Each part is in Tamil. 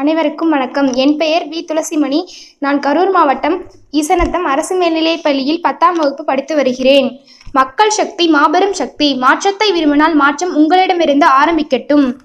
அனைவருக்கும் வணக்கம். என் பெயர் வி. துளசிமணி. நான் கரூர் மாவட்டம் ஈசனத்தம் அரசு மேல்நிலைப் பள்ளியில் பத்தாம் வகுப்பு படித்து வருகிறேன். மக்கள் சக்தி மாபெரும் சக்தி மாற்றத்தை விரும்பினால் மாற்றம் உங்களிடமிருந்து ஆரம்பிக்கட்டும்.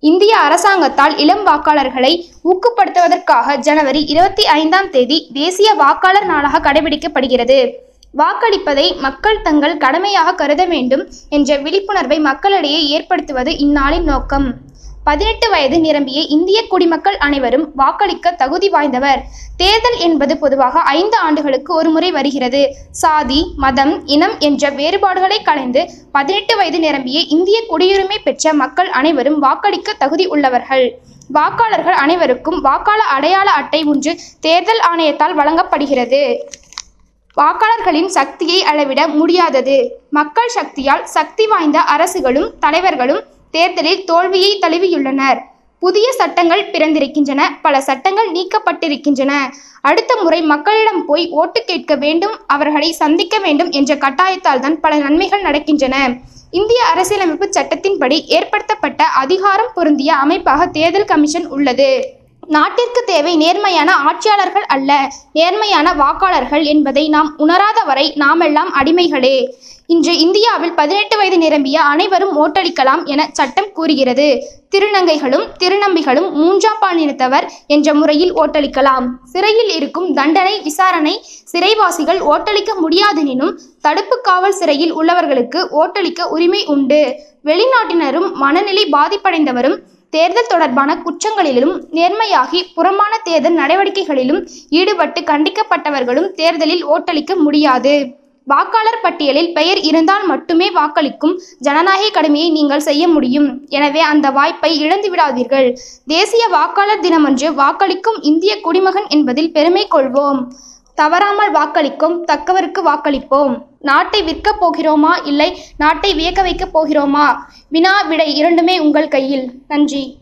இந்திய அரசாங்கத்தால் இளம் வாக்காளர்களை ஊக்கப்படுத்துவதற்காக ஜனவரி இருபத்தி ஐந்தாம் தேதி தேசிய வாக்காளர் நாளாக கடைபிடிக்கப்படுகிறது. வாக்களிப்பதை மக்கள் தங்கள் கடமையாக கருத வேண்டும் என்ற விழிப்புணர்வை மக்களிடையே ஏற்படுத்துவது இந்நாளின் நோக்கம். பதினெட்டு வயது நிரம்பிய இந்திய குடிமக்கள் அனைவரும் வாக்களிக்க தகுதி வாய்ந்தவர். தேர்தல் என்பது பொதுவாக ஐந்து ஆண்டுகளுக்கு ஒருமுறை வருகிறது. சாதி மதம் இனம் என்ற வேறுபாடுகளை கலைந்து பதினெட்டு வயது நிரம்பிய இந்திய குடியுரிமை பெற்ற மக்கள் அனைவரும் வாக்களிக்க தகுதி உள்ளவர்கள். வாக்காளர்கள் அனைவருக்கும் வாக்காளர் அடையாள அட்டை ஒன்று தேர்தல் ஆணையத்தால் வழங்கப்படுகிறது. வாக்காளர்களின் சக்தியை அளவிட முடியாதது. மக்கள் சக்தியால் சக்தி வாய்ந்த அரசுகளும் தலைவர்களும் தேர்தலில் தோல்வியை தழுவியுள்ளனர். புதிய சட்டங்கள் பிறந்திருக்கின்றன. பல சட்டங்கள் நீக்கப்பட்டிருக்கின்றன. அடுத்த முறை மக்களிடம் போய் ஓட்டு கேட்க வேண்டும் அவர்களை சந்திக்க வேண்டும் என்ற கட்டாயத்தால் தான் பல நன்மைகள் நடக்கின்றன. இந்திய அரசியலமைப்பு சட்டத்தின்படி ஏற்படுத்தப்பட்ட அதிகாரம் பொருந்திய அமைப்பாக தேர்தல் கமிஷன் உள்ளது. நாட்டிற்கு தேவை நேர்மையான ஆட்சியாளர்கள் அல்ல நேர்மையான வாக்காளர்கள் என்பதை நாம் உணராத வரை நாமெல்லாம் அடிமைகளே. இன்று இந்தியாவில் பதினெட்டு வயது நிரம்பிய அனைவரும் ஓட்டளிக்கலாம் என சட்டம் கூறுகிறது. திருநங்கைகளும் திருநம்பிகளும் மூன்றாம் பாலினத்தவர் என்ற முறையில் ஓட்டளிக்கலாம். சிறையில் இருக்கும் தண்டனை விசாரணை சிறைவாசிகள் ஓட்டளிக்க முடியாதெனினும் தடுப்பு காவல் சிறையில் உள்ளவர்களுக்கு ஓட்டளிக்க உரிமை உண்டு. வெளிநாட்டினரும் மனநிலை பாதிப்படைந்தவரும் தேர்தல் தொடர்பான குற்றங்களிலும் நேர்மையாகி புறமான தேர்தல் நடவடிக்கைகளிலும் ஈடுபட்டு கண்டிக்கப்பட்டவர்களும் தேர்தலில் ஓட்டளிக்க முடியாது. வாக்காளர் பட்டியலில் பெயர் இருந்தால் மட்டுமே வாக்களிக்கும் ஜனநாயக கடமையை நீங்கள் செய்ய முடியும். எனவே அந்த வாய்ப்பை இழந்து விடாதீர்கள். தேசிய வாக்காளர் தினமன்று வாக்களிக்கும் இந்திய குடிமகன் என்பதில் பெருமை கொள்வோம். தவறாமல் வாக்களிக்கும் தக்கவருக்கு வாக்களிப்போம். நாட்டை விற்கப் போகிறோமா? இல்லை நாட்டை வியக்க வைக்கப் போகிறோமா? வினா விடை இரண்டுமே உங்கள் கையில். நன்றி.